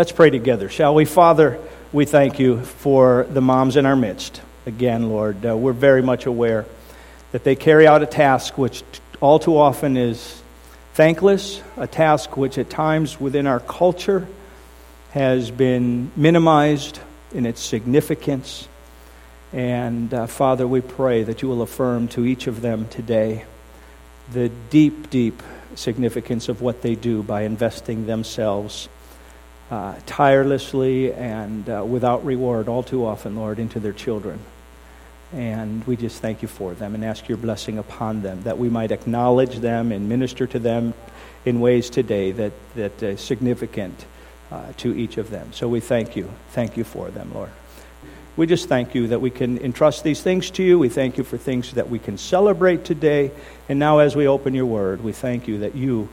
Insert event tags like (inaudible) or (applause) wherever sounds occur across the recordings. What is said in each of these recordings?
Let's pray together, shall we? Father, we thank you for the moms in our midst. Again, Lord, uh, we're very much aware that they carry out a task which all too often is thankless, a task which at times within our culture has been minimized in its significance. And uh, Father, we pray that you will affirm to each of them today the deep, deep significance of what they do by investing themselves uh, tirelessly and uh, without reward, all too often, Lord, into their children. And we just thank you for them and ask your blessing upon them, that we might acknowledge them and minister to them in ways today that, that are significant uh, to each of them. So we thank you. Thank you for them, Lord. We just thank you that we can entrust these things to you. We thank you for things that we can celebrate today. And now, as we open your word, we thank you that you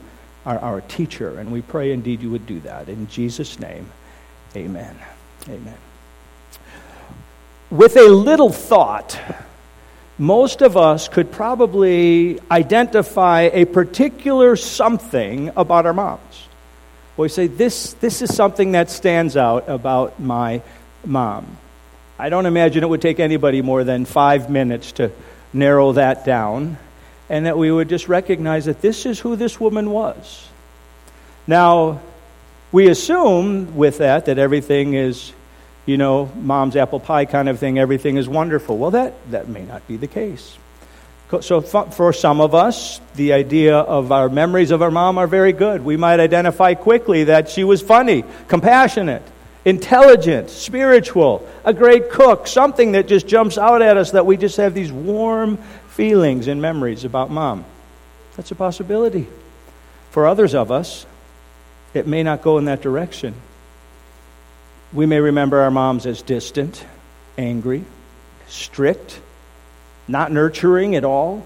are our teacher. And we pray indeed you would do that. In Jesus' name, amen. Amen. With a little thought, most of us could probably identify a particular something about our moms. We say, this, this is something that stands out about my mom. I don't imagine it would take anybody more than five minutes to narrow that down, and that we would just recognize that this is who this woman was. Now, we assume with that that everything is you know, mom's apple pie kind of thing, everything is wonderful. Well, that, that may not be the case. So, for some of us, the idea of our memories of our mom are very good. We might identify quickly that she was funny, compassionate, intelligent, spiritual, a great cook, something that just jumps out at us that we just have these warm feelings and memories about mom. That's a possibility. For others of us, it may not go in that direction. We may remember our moms as distant, angry, strict, not nurturing at all,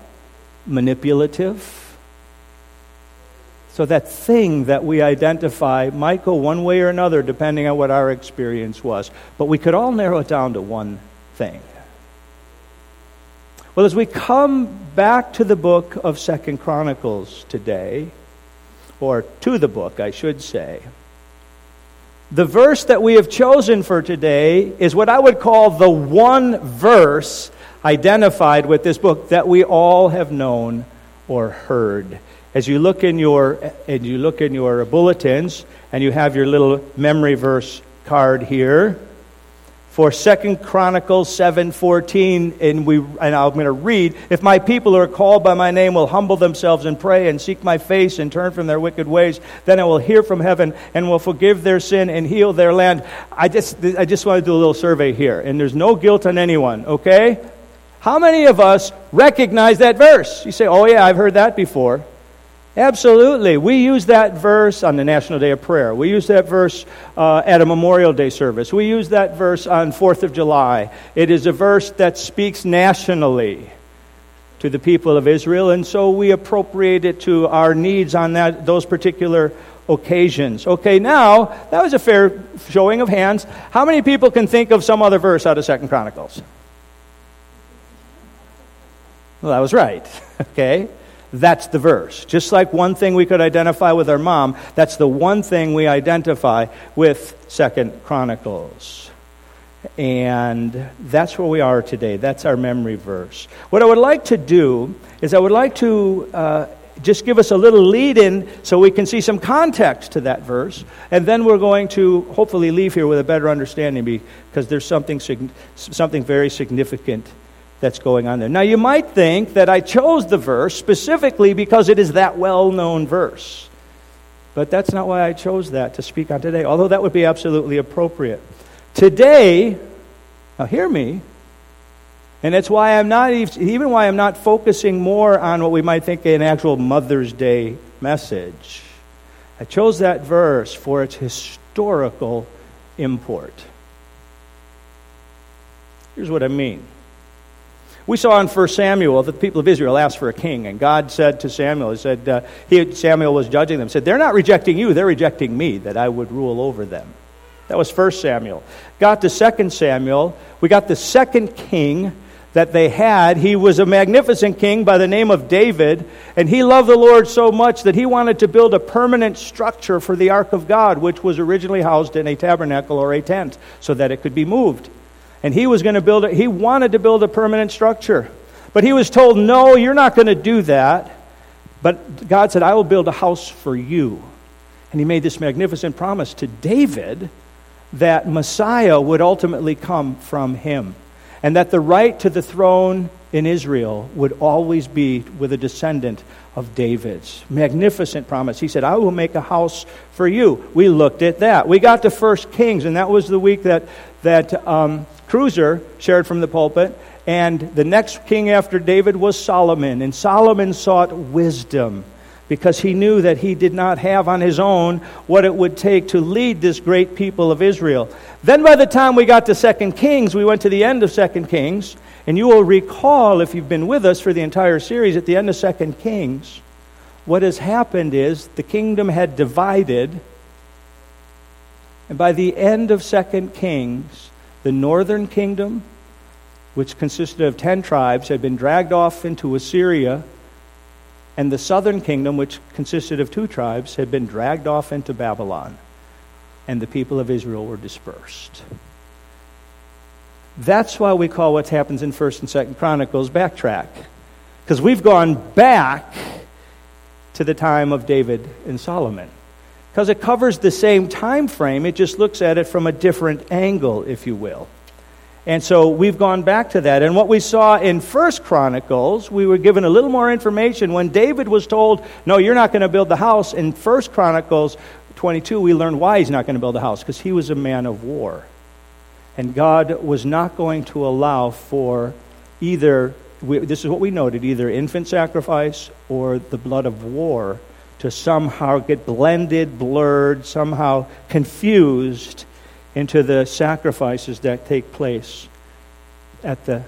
manipulative. So that thing that we identify might go one way or another depending on what our experience was. But we could all narrow it down to one thing. Well, as we come back to the book of Second Chronicles today, or to the book, I should say, the verse that we have chosen for today is what I would call the one verse identified with this book that we all have known or heard. As you look in your and you look in your bulletins and you have your little memory verse card here, for Second Chronicles 7:14 and we and I'm going to read if my people who are called by my name will humble themselves and pray and seek my face and turn from their wicked ways then I will hear from heaven and will forgive their sin and heal their land. I just I just want to do a little survey here and there's no guilt on anyone okay? How many of us recognize that verse? You say oh yeah I've heard that before Absolutely. We use that verse on the National Day of Prayer. We use that verse uh, at a Memorial Day service. We use that verse on 4th of July. It is a verse that speaks nationally to the people of Israel, and so we appropriate it to our needs on that, those particular occasions. Okay, now, that was a fair showing of hands. How many people can think of some other verse out of Second Chronicles? Well, that was right. (laughs) Okay. That's the verse. Just like one thing we could identify with our mom, that's the one thing we identify with Second Chronicles. And that's where we are today. That's our memory verse. What I would like to do is I would like to uh, just give us a little lead in so we can see some context to that verse. And then we're going to hopefully leave here with a better understanding because there's something, something very significant that's going on there. Now, you might think that I chose the verse specifically because it is that well known verse. But that's not why I chose that to speak on today, although that would be absolutely appropriate. Today, now hear me, and it's why I'm not even why I'm not focusing more on what we might think an actual Mother's Day message. I chose that verse for its historical import. Here's what I mean. We saw in 1 Samuel that the people of Israel asked for a king, and God said to Samuel, He said, uh, he, Samuel was judging them, said, They're not rejecting you, they're rejecting me, that I would rule over them. That was 1 Samuel. Got to 2 Samuel, we got the second king that they had. He was a magnificent king by the name of David, and he loved the Lord so much that he wanted to build a permanent structure for the ark of God, which was originally housed in a tabernacle or a tent so that it could be moved. And he was going to build it, he wanted to build a permanent structure. But he was told, No, you're not going to do that. But God said, I will build a house for you. And he made this magnificent promise to David that Messiah would ultimately come from him and that the right to the throne in Israel would always be with a descendant of David's. Magnificent promise. He said, I will make a house for you. We looked at that. We got to First Kings, and that was the week that, that um, Cruiser shared from the pulpit. And the next king after David was Solomon. And Solomon sought wisdom because he knew that he did not have on his own what it would take to lead this great people of Israel. Then by the time we got to 2 Kings, we went to the end of 2 Kings, and you will recall if you've been with us for the entire series at the end of 2 Kings, what has happened is the kingdom had divided and by the end of 2 Kings, the northern kingdom, which consisted of 10 tribes, had been dragged off into Assyria and the southern kingdom, which consisted of two tribes, had been dragged off into Babylon, and the people of Israel were dispersed. That's why we call what happens in 1st and 2nd Chronicles backtrack. Because we've gone back to the time of David and Solomon. Because it covers the same time frame, it just looks at it from a different angle, if you will. And so we've gone back to that. And what we saw in First Chronicles, we were given a little more information when David was told, "No, you're not going to build the house." In First Chronicles 22, we learned why he's not going to build the house because he was a man of war. And God was not going to allow for either this is what we noted, either infant sacrifice or the blood of war to somehow get blended, blurred, somehow confused into the sacrifices that take place at the,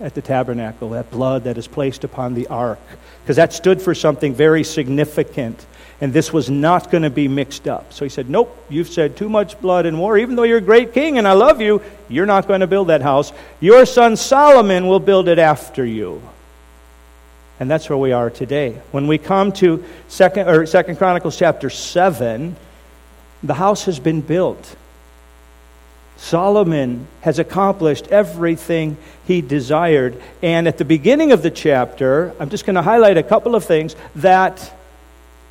at the tabernacle, that blood that is placed upon the ark, because that stood for something very significant. And this was not going to be mixed up. So he said, Nope, you've said too much blood and war. Even though you're a great king and I love you, you're not going to build that house. Your son Solomon will build it after you. And that's where we are today. When we come to second or second Chronicles chapter 7, the house has been built. Solomon has accomplished everything he desired. And at the beginning of the chapter, I'm just going to highlight a couple of things that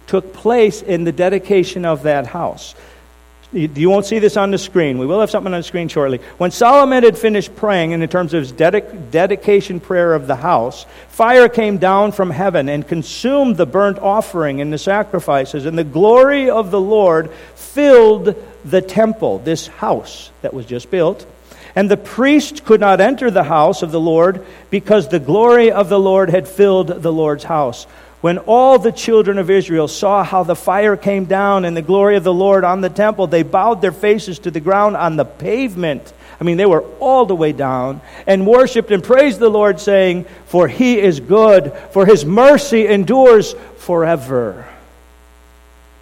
took place in the dedication of that house. You won't see this on the screen. We will have something on the screen shortly. When Solomon had finished praying, in terms of his dedic- dedication prayer of the house, fire came down from heaven and consumed the burnt offering and the sacrifices, and the glory of the Lord filled the temple, this house that was just built. And the priest could not enter the house of the Lord because the glory of the Lord had filled the Lord's house. When all the children of Israel saw how the fire came down and the glory of the Lord on the temple, they bowed their faces to the ground on the pavement. I mean, they were all the way down and worshiped and praised the Lord, saying, For he is good, for his mercy endures forever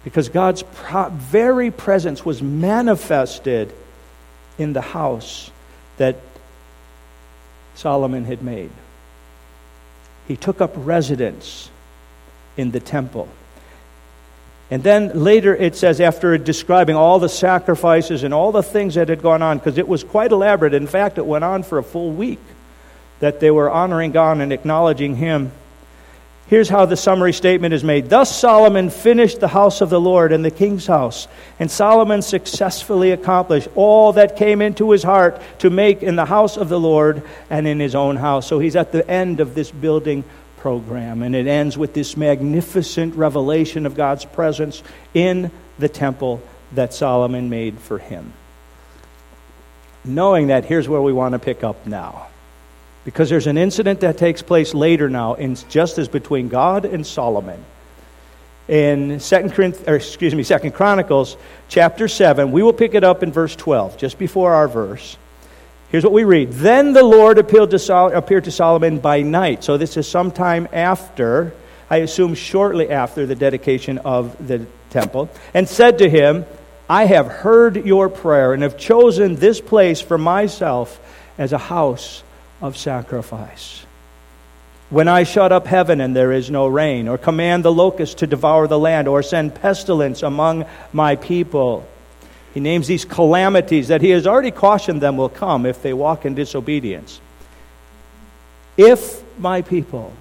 because God's very presence was manifested in the house that Solomon had made. He took up residence in the temple. And then later it says, after describing all the sacrifices and all the things that had gone on, because it was quite elaborate. In fact, it went on for a full week that they were honoring God and acknowledging Him. Here's how the summary statement is made. Thus Solomon finished the house of the Lord and the king's house. And Solomon successfully accomplished all that came into his heart to make in the house of the Lord and in his own house. So he's at the end of this building program. And it ends with this magnificent revelation of God's presence in the temple that Solomon made for him. Knowing that, here's where we want to pick up now. Because there's an incident that takes place later now, in, just as between God and Solomon. In Second or excuse me, Second Chronicles chapter 7, we will pick it up in verse 12, just before our verse. Here's what we read. Then the Lord appeared to, Sol- appeared to Solomon by night. So this is sometime after, I assume shortly after the dedication of the temple, and said to him, I have heard your prayer and have chosen this place for myself as a house of sacrifice. When I shut up heaven and there is no rain, or command the locust to devour the land, or send pestilence among my people. He names these calamities that he has already cautioned them will come if they walk in disobedience. If my people,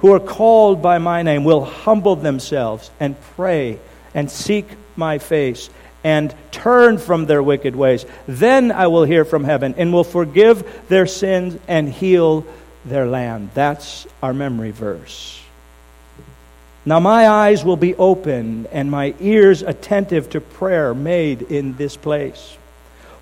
who are called by my name, will humble themselves and pray and seek my face and turn from their wicked ways, then I will hear from heaven and will forgive their sins and heal their land. That's our memory verse. Now my eyes will be open and my ears attentive to prayer made in this place.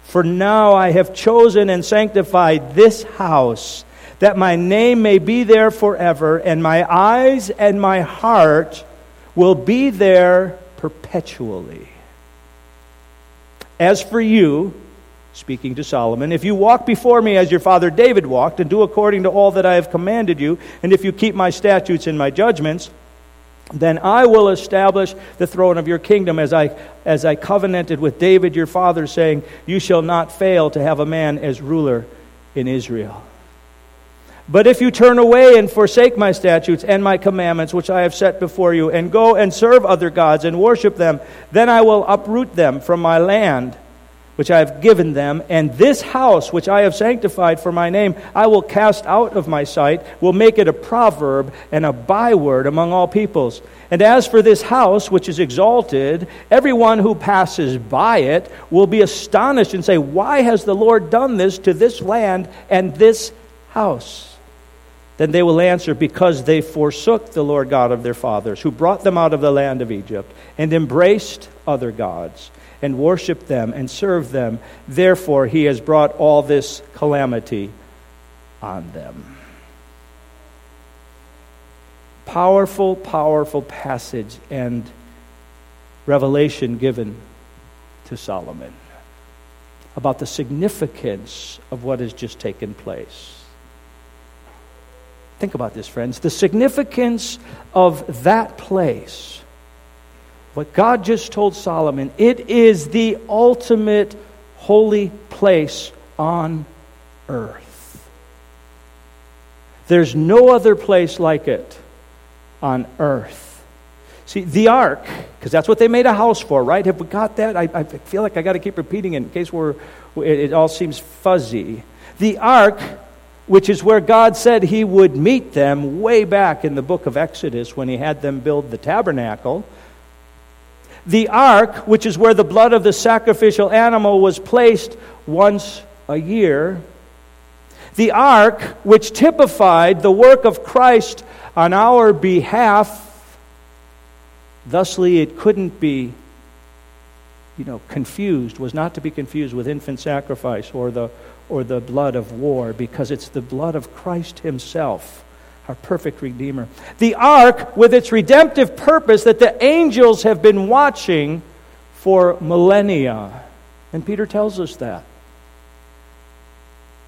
For now I have chosen and sanctified this house, that my name may be there forever, and my eyes and my heart will be there perpetually. As for you, speaking to Solomon, if you walk before me as your father David walked, and do according to all that I have commanded you, and if you keep my statutes and my judgments, then I will establish the throne of your kingdom as I, as I covenanted with David your father, saying, You shall not fail to have a man as ruler in Israel. But if you turn away and forsake my statutes and my commandments, which I have set before you, and go and serve other gods and worship them, then I will uproot them from my land which I have given them, and this house which I have sanctified for my name, I will cast out of my sight, will make it a proverb and a byword among all peoples. And as for this house which is exalted, everyone who passes by it will be astonished and say, Why has the Lord done this to this land and this house? Then they will answer, Because they forsook the Lord God of their fathers, who brought them out of the land of Egypt, and embraced other gods and worship them and serve them. Therefore, he has brought all this calamity on them. Powerful, powerful passage and revelation given to Solomon about the significance of what has just taken place. Think about this, friends. The significance of that place what God just told Solomon, it is the ultimate holy place on earth. There's no other place like it on earth. See, the ark, because that's what they made a house for, right? Have we got that? I, I feel like I got to keep repeating it in case we're, it, it all seems fuzzy. The ark, which is where God said He would meet them way back in the book of Exodus when He had them build the tabernacle the ark, which is where the blood of the sacrificial animal was placed once a year. The ark, which typified the work of Christ on our behalf. Thusly, it couldn't be, you know, confused, was not to be confused with infant sacrifice or the, or the blood of war, because it's the blood of Christ Himself our perfect Redeemer. The ark, with its redemptive purpose that the angels have been watching for millennia. And Peter tells us that.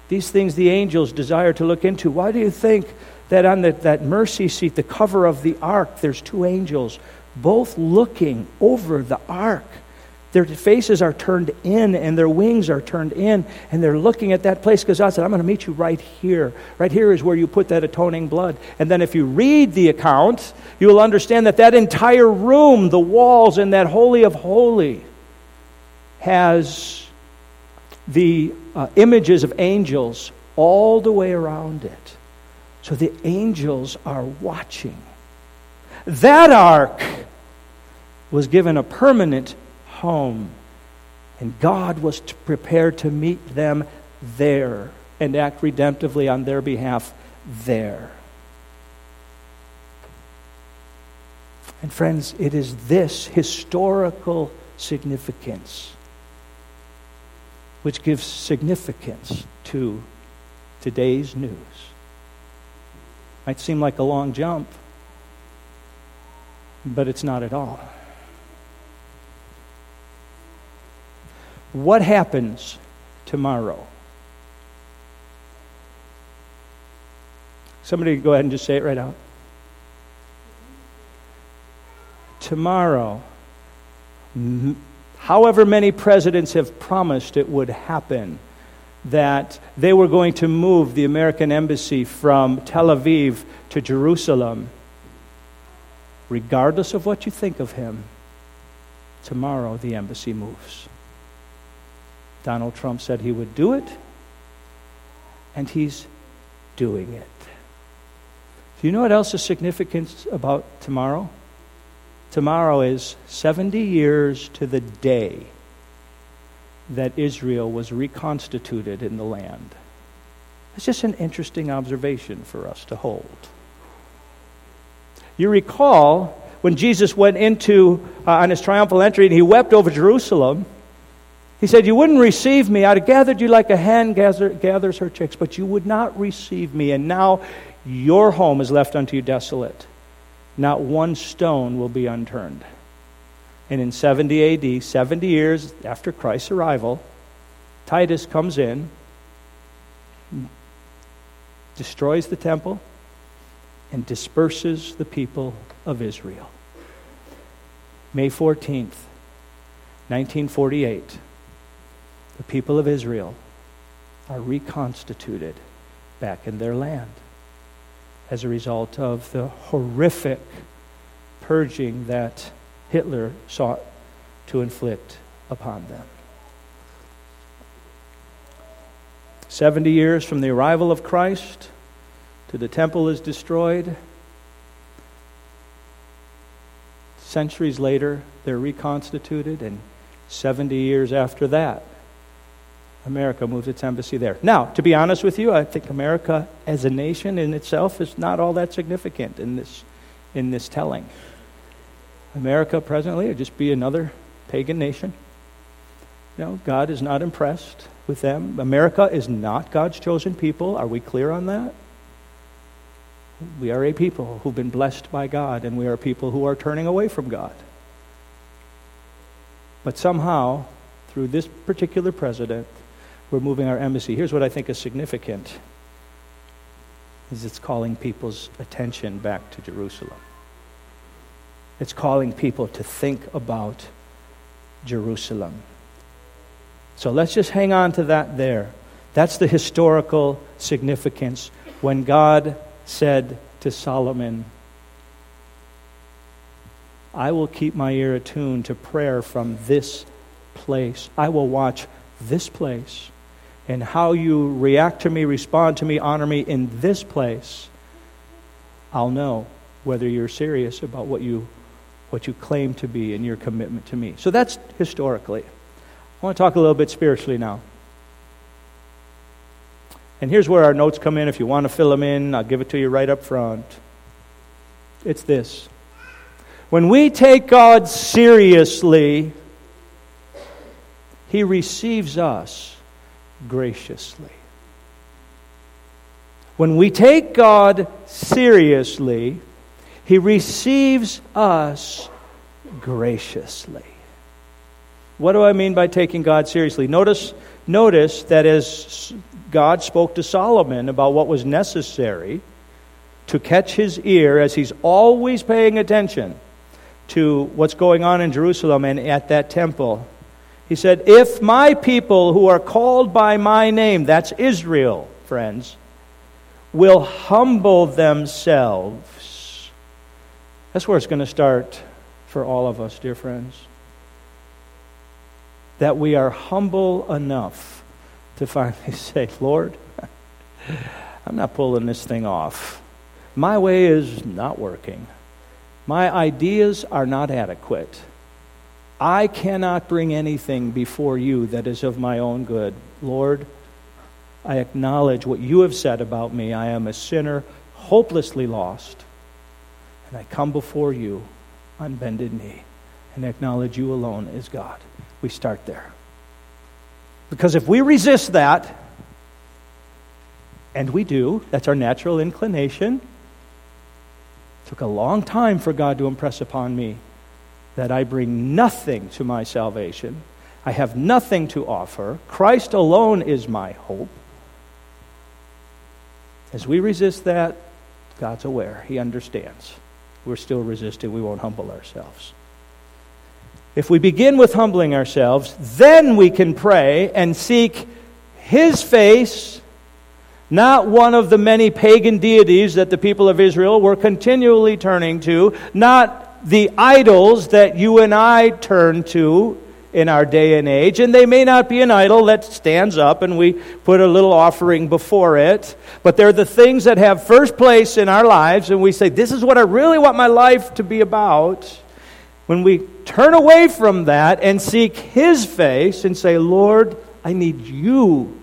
These things the angels desire to look into. Why do you think that on the, that mercy seat, the cover of the ark, there's two angels, both looking over the ark? Their faces are turned in and their wings are turned in, and they're looking at that place because God said, I'm going to meet you right here. Right here is where you put that atoning blood. And then if you read the account, you will understand that that entire room, the walls and that Holy of Holy, has the uh, images of angels all the way around it. So the angels are watching. That ark was given a permanent home. And God was prepared to meet them there and act redemptively on their behalf there. And friends, it is this historical significance which gives significance to today's news. Might seem like a long jump, but it's not at all. What happens tomorrow? Somebody go ahead and just say it right out. Tomorrow, however many presidents have promised it would happen, that they were going to move the American embassy from Tel Aviv to Jerusalem. Regardless of what you think of him, tomorrow the embassy moves. Donald Trump said he would do it, and he's doing it. Do you know what else is significant about tomorrow? Tomorrow is 70 years to the day that Israel was reconstituted in the land. It's just an interesting observation for us to hold. You recall when Jesus went into uh, on his triumphal entry and he wept over Jerusalem. He said, You wouldn't receive me. I'd have gathered you like a hen gather, gathers her chicks, but you would not receive me. And now your home is left unto you desolate. Not one stone will be unturned. And in 70 AD, 70 years after Christ's arrival, Titus comes in, destroys the temple, and disperses the people of Israel. May 14th, 1948, the people of Israel are reconstituted back in their land as a result of the horrific purging that Hitler sought to inflict upon them. 70 years from the arrival of Christ to the temple is destroyed. Centuries later, they're reconstituted, and 70 years after that, America moves its embassy there. Now, to be honest with you, I think America as a nation in itself is not all that significant in this, in this telling. America presently would just be another pagan nation. You know, God is not impressed with them. America is not God's chosen people. Are we clear on that? We are a people who've been blessed by God, and we are people who are turning away from God. But somehow, through this particular president, we're moving our embassy. Here's what I think is significant is it's calling people's attention back to Jerusalem. It's calling people to think about Jerusalem. So let's just hang on to that there. That's the historical significance when God said to Solomon, I will keep my ear attuned to prayer from this place. I will watch this place. And how you react to me, respond to me, honor me in this place, I'll know whether you're serious about what you what you claim to be and your commitment to me. So that's historically. I want to talk a little bit spiritually now. And here's where our notes come in. If you want to fill them in, I'll give it to you right up front. It's this When we take God seriously, He receives us graciously. When we take God seriously, he receives us graciously. What do I mean by taking God seriously? Notice, notice that as God spoke to Solomon about what was necessary to catch his ear, as he's always paying attention to what's going on in Jerusalem and at that temple, he said, If my people who are called by my name, that's Israel, friends, will humble themselves that's where it's going to start for all of us, dear friends. That we are humble enough to finally (laughs) say, Lord, I'm not pulling this thing off. My way is not working. My ideas are not adequate. I cannot bring anything before you that is of my own good. Lord, I acknowledge what you have said about me. I am a sinner, hopelessly lost. And I come before you on bended knee and acknowledge you alone is God. We start there. Because if we resist that, and we do, that's our natural inclination. It took a long time for God to impress upon me that I bring nothing to my salvation. I have nothing to offer. Christ alone is my hope. As we resist that, God's aware, He understands we're still resisting, we won't humble ourselves. If we begin with humbling ourselves, then we can pray and seek His face, not one of the many pagan deities that the people of Israel were continually turning to, not the idols that you and I turn to in our day and age. And they may not be an idol that stands up and we put a little offering before it, but they're the things that have first place in our lives, and we say, This is what I really want my life to be about. When we turn away from that and seek His face and say, Lord, I need you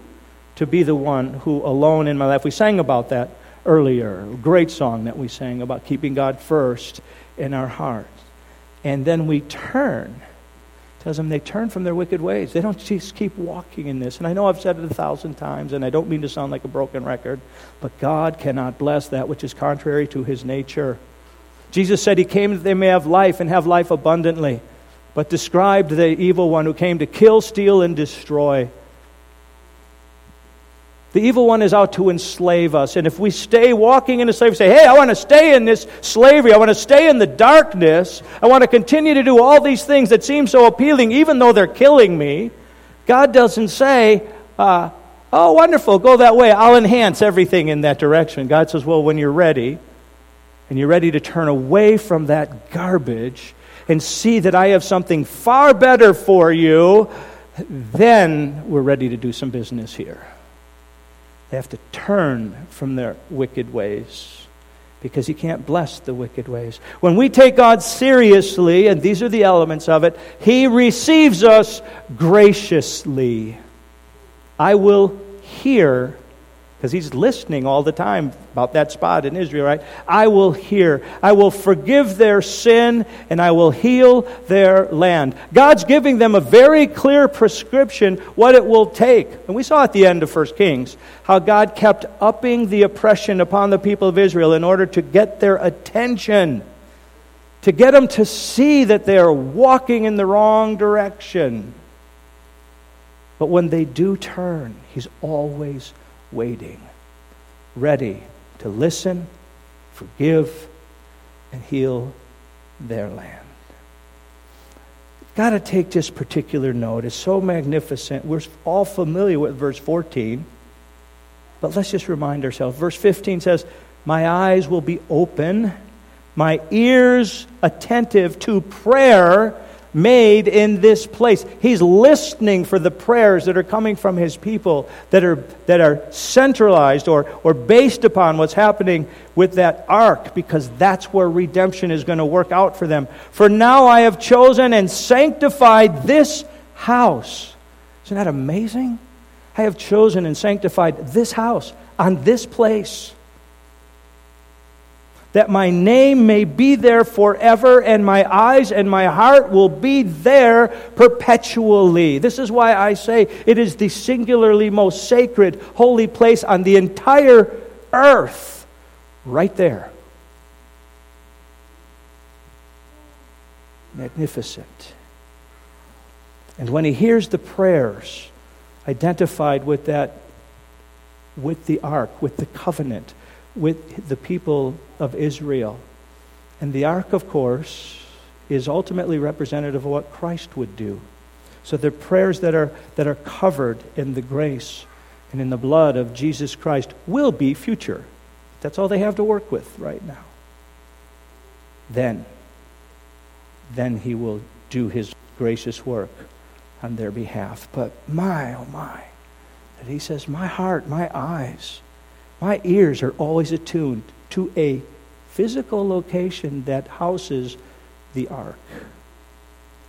to be the one who alone in my life. We sang about that earlier. A great song that we sang about keeping God first in our hearts. And then we turn. Tells them they turn from their wicked ways. They don't just keep walking in this. And I know I've said it a thousand times, and I don't mean to sound like a broken record, but God cannot bless that which is contrary to his nature. Jesus said he came that they may have life and have life abundantly, but described the evil one who came to kill, steal, and destroy. The evil one is out to enslave us. And if we stay walking in the slavery, say, hey, I want to stay in this slavery. I want to stay in the darkness. I want to continue to do all these things that seem so appealing, even though they're killing me. God doesn't say, uh, oh, wonderful, go that way. I'll enhance everything in that direction. God says, well, when you're ready, and you're ready to turn away from that garbage and see that I have something far better for you, then we're ready to do some business here. They have to turn from their wicked ways because He can't bless the wicked ways. When we take God seriously, and these are the elements of it, He receives us graciously. I will hear because he's listening all the time about that spot in Israel, right? I will hear. I will forgive their sin and I will heal their land. God's giving them a very clear prescription what it will take. And we saw at the end of 1 Kings how God kept upping the oppression upon the people of Israel in order to get their attention, to get them to see that they are walking in the wrong direction. But when they do turn, he's always waiting, ready to listen, forgive, and heal their land. Got to take this particular note. It's so magnificent. We're all familiar with verse 14, but let's just remind ourselves. Verse 15 says, My eyes will be open, my ears attentive to prayer made in this place. He's listening for the prayers that are coming from his people that are, that are centralized or, or based upon what's happening with that ark because that's where redemption is going to work out for them. For now I have chosen and sanctified this house. Isn't that amazing? I have chosen and sanctified this house on this place that my name may be there forever, and my eyes and my heart will be there perpetually. This is why I say it is the singularly most sacred, holy place on the entire earth, right there. Magnificent. And when he hears the prayers identified with that, with the ark, with the covenant, with the people of Israel. And the ark, of course, is ultimately representative of what Christ would do. So the prayers that are, that are covered in the grace and in the blood of Jesus Christ will be future. That's all they have to work with right now. Then, then he will do his gracious work on their behalf. But my, oh my, that he says, my heart, my eyes, my ears are always attuned to a physical location that houses the ark.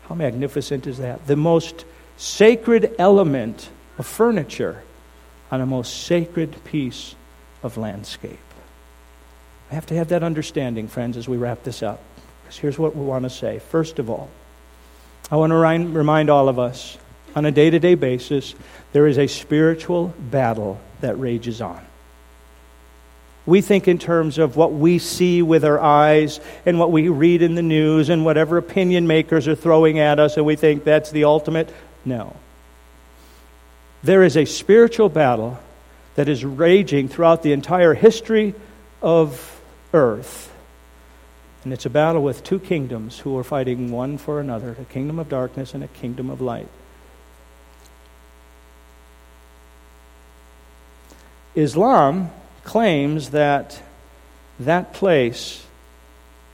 How magnificent is that? The most sacred element of furniture on a most sacred piece of landscape. I have to have that understanding, friends, as we wrap this up. Because here's what we want to say. First of all, I want to remind all of us on a day to day basis, there is a spiritual battle that rages on. We think in terms of what we see with our eyes and what we read in the news and whatever opinion makers are throwing at us, and we think that's the ultimate. No. There is a spiritual battle that is raging throughout the entire history of earth. And it's a battle with two kingdoms who are fighting one for another a kingdom of darkness and a kingdom of light. Islam claims that that place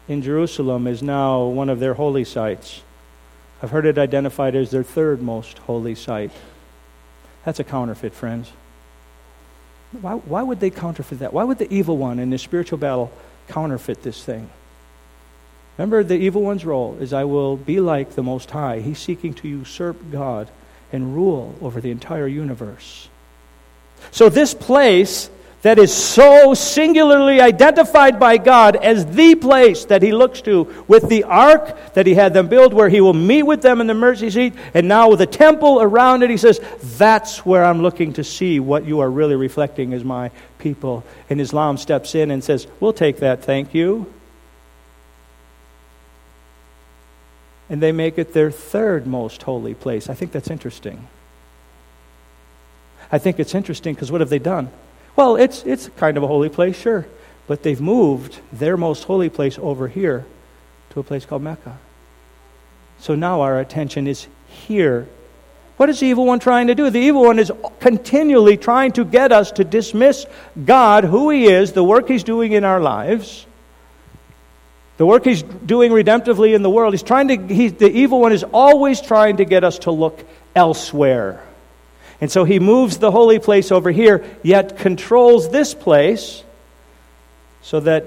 in Jerusalem is now one of their holy sites. I've heard it identified as their third most holy site. That's a counterfeit, friends. Why, why would they counterfeit that? Why would the evil one in this spiritual battle counterfeit this thing? Remember, the evil one's role is I will be like the Most High. He's seeking to usurp God and rule over the entire universe. So, this place that is so singularly identified by God as the place that He looks to with the ark that He had them build, where He will meet with them in the mercy seat, and now with a temple around it, He says, That's where I'm looking to see what you are really reflecting as my people. And Islam steps in and says, We'll take that, thank you. And they make it their third most holy place. I think that's interesting. I think it's interesting because what have they done? Well, it's, it's kind of a holy place, sure. But they've moved their most holy place over here to a place called Mecca. So now our attention is here. What is the evil one trying to do? The evil one is continually trying to get us to dismiss God, who He is, the work He's doing in our lives, the work He's doing redemptively in the world. He's trying to, he, the evil one is always trying to get us to look elsewhere. And so he moves the holy place over here, yet controls this place so that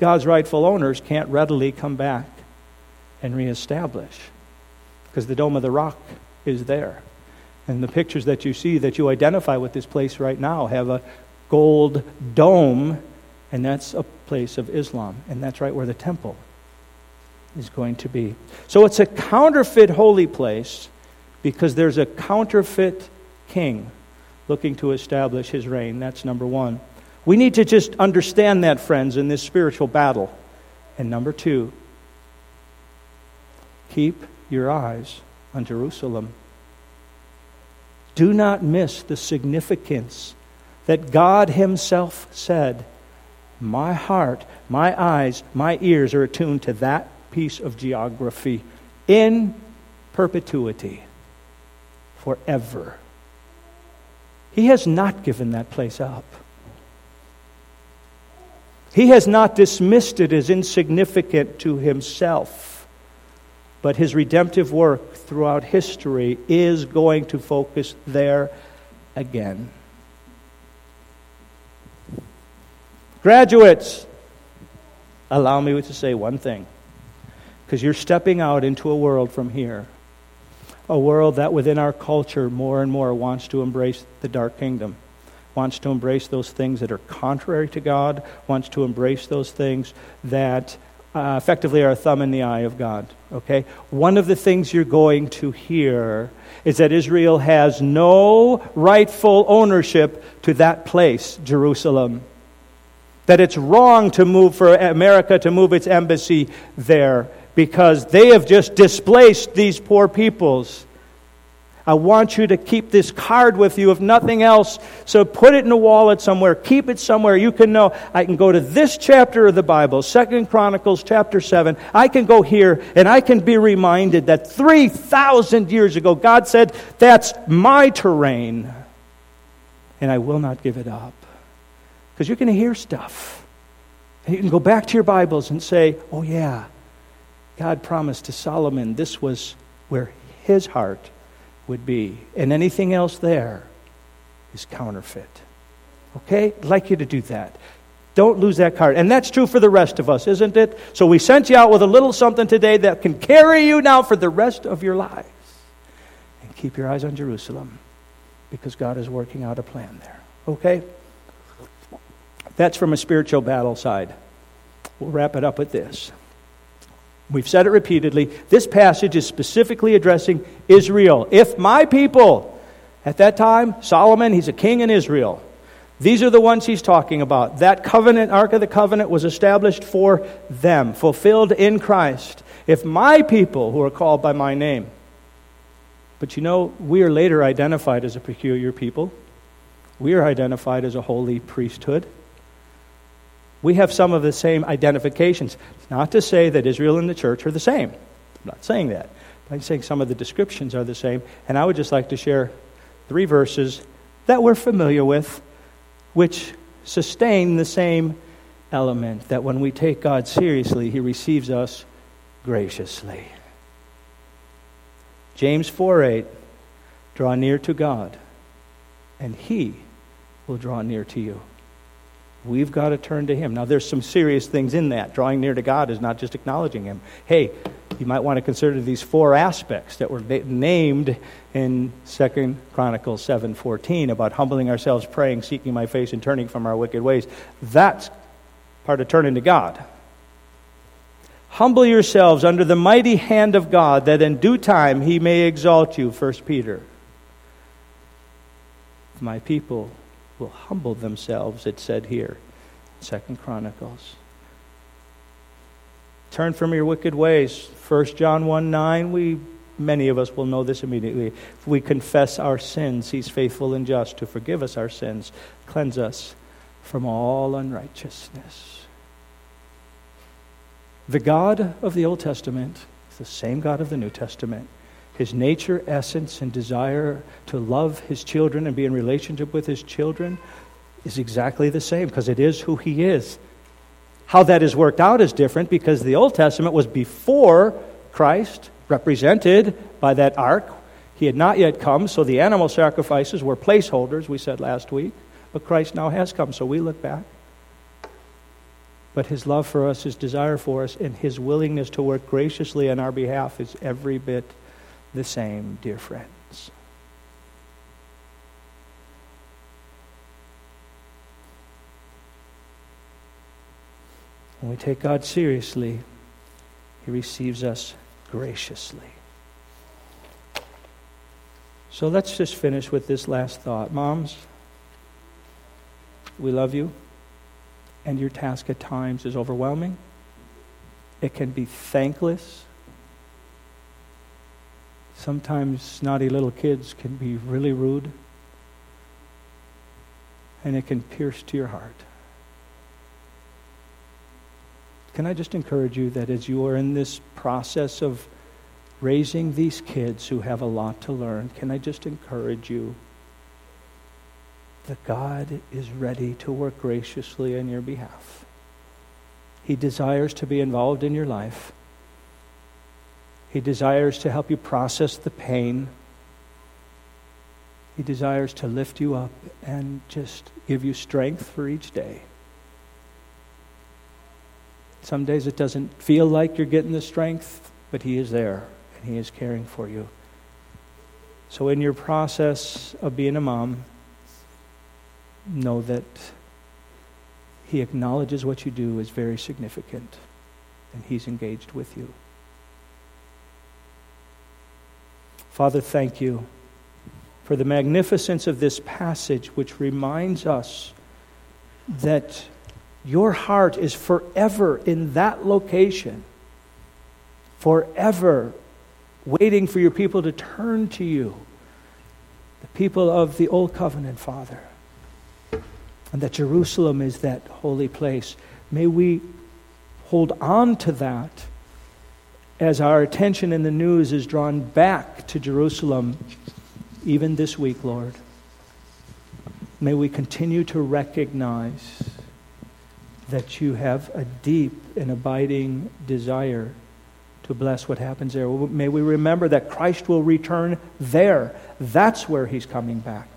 God's rightful owners can't readily come back and reestablish. Because the Dome of the Rock is there. And the pictures that you see that you identify with this place right now have a gold dome, and that's a place of Islam. And that's right where the temple is going to be. So it's a counterfeit holy place because there's a counterfeit king looking to establish his reign. That's number one. We need to just understand that, friends, in this spiritual battle. And number two, keep your eyes on Jerusalem. Do not miss the significance that God Himself said, My heart, my eyes, my ears are attuned to that piece of geography in perpetuity, forever. He has not given that place up. He has not dismissed it as insignificant to himself. But his redemptive work throughout history is going to focus there again. Graduates, allow me to say one thing, because you're stepping out into a world from here a world that within our culture more and more wants to embrace the dark kingdom, wants to embrace those things that are contrary to God, wants to embrace those things that uh, effectively are a thumb in the eye of God. Okay? One of the things you're going to hear is that Israel has no rightful ownership to that place, Jerusalem. That it's wrong to move for America to move its embassy there because they have just displaced these poor peoples. I want you to keep this card with you, if nothing else. So put it in a wallet somewhere. Keep it somewhere. You can know, I can go to this chapter of the Bible, Second Chronicles chapter 7. I can go here and I can be reminded that 3,000 years ago, God said, That's my terrain. And I will not give it up. Because you're going to hear stuff. And you can go back to your Bibles and say, Oh, yeah, God promised to Solomon this was where his heart would be. And anything else there is counterfeit. Okay? I'd like you to do that. Don't lose that card. And that's true for the rest of us, isn't it? So we sent you out with a little something today that can carry you now for the rest of your lives. And keep your eyes on Jerusalem because God is working out a plan there. Okay? That's from a spiritual battle side. We'll wrap it up with this. We've said it repeatedly. This passage is specifically addressing Israel. If my people, at that time, Solomon, he's a king in Israel. These are the ones he's talking about. That covenant, Ark of the Covenant, was established for them, fulfilled in Christ. If my people, who are called by my name, but you know, we are later identified as a peculiar people, we are identified as a holy priesthood we have some of the same identifications. It's not to say that Israel and the church are the same. I'm not saying that. I'm saying some of the descriptions are the same. And I would just like to share three verses that we're familiar with. which sustain the same element that when we take God seriously, He receives us graciously. James 4 8, draw near to God, and He will draw near to you. We've got to turn to Him. Now, there's some serious things in that. Drawing near to God is not just acknowledging Him. Hey, you might want to consider these four aspects that were named in Second Chronicles 7:14 about humbling ourselves, praying, seeking my face, and turning from our wicked ways. That's part of turning to God. Humble yourselves under the mighty hand of God, that in due time he may exalt you. 1 Peter. My people will humble themselves, it said here, Second Chronicles. Turn from your wicked ways. 1 John 1 9, we many of us will know this immediately. If we confess our sins, he's faithful and just to forgive us our sins, cleanse us from all unrighteousness. The God of the Old Testament is the same God of the New Testament. His nature, essence, and desire to love his children and be in relationship with his children is exactly the same because it is who he is. How that is worked out is different because the Old Testament was before Christ, represented by that ark. He had not yet come, so the animal sacrifices were placeholders, we said last week. But Christ now has come, so we look back. But his love for us, his desire for us, and his willingness to work graciously on our behalf is every bit the same, dear friends. When we take God seriously, He receives us graciously. So let's just finish with this last thought. Moms, we love you, and your task at times is overwhelming. It can be thankless. Sometimes snotty little kids can be really rude, and it can pierce to your heart. Can I just encourage you that as you are in this process of raising these kids who have a lot to learn, can I just encourage you that God is ready to work graciously on your behalf? He desires to be involved in your life. He desires to help you process the pain. He desires to lift you up and just give you strength for each day. Some days it doesn't feel like you're getting the strength, but He is there and He is caring for you. So, in your process of being a mom, know that He acknowledges what you do is very significant and He's engaged with you. Father, thank you for the magnificence of this passage, which reminds us that your heart is forever in that location, forever waiting for your people to turn to you, the people of the Old Covenant, Father. And that Jerusalem is that holy place. May we hold on to that as our attention in the news is drawn back to Jerusalem, even this week, Lord. May we continue to recognize that you have a deep and abiding desire to bless what happens there. May we remember that Christ will return there. That's where he's coming back,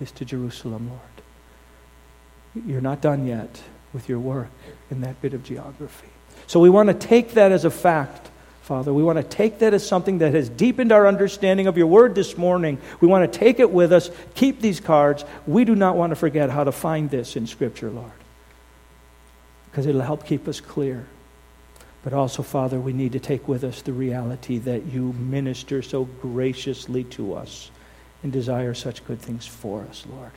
is to Jerusalem, Lord. You're not done yet with your work in that bit of geography. So we want to take that as a fact. Father. We want to take that as something that has deepened our understanding of your word this morning. We want to take it with us, keep these cards. We do not want to forget how to find this in Scripture, Lord because it'll help keep us clear. But also, Father, we need to take with us the reality that you minister so graciously to us and desire such good things for us, Lord.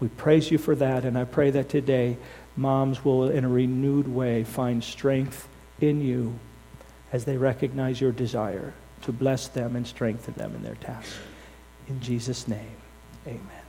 We praise you for that, and I pray that today moms will, in a renewed way, find strength in you as they recognize your desire to bless them and strengthen them in their task. In Jesus' name, amen.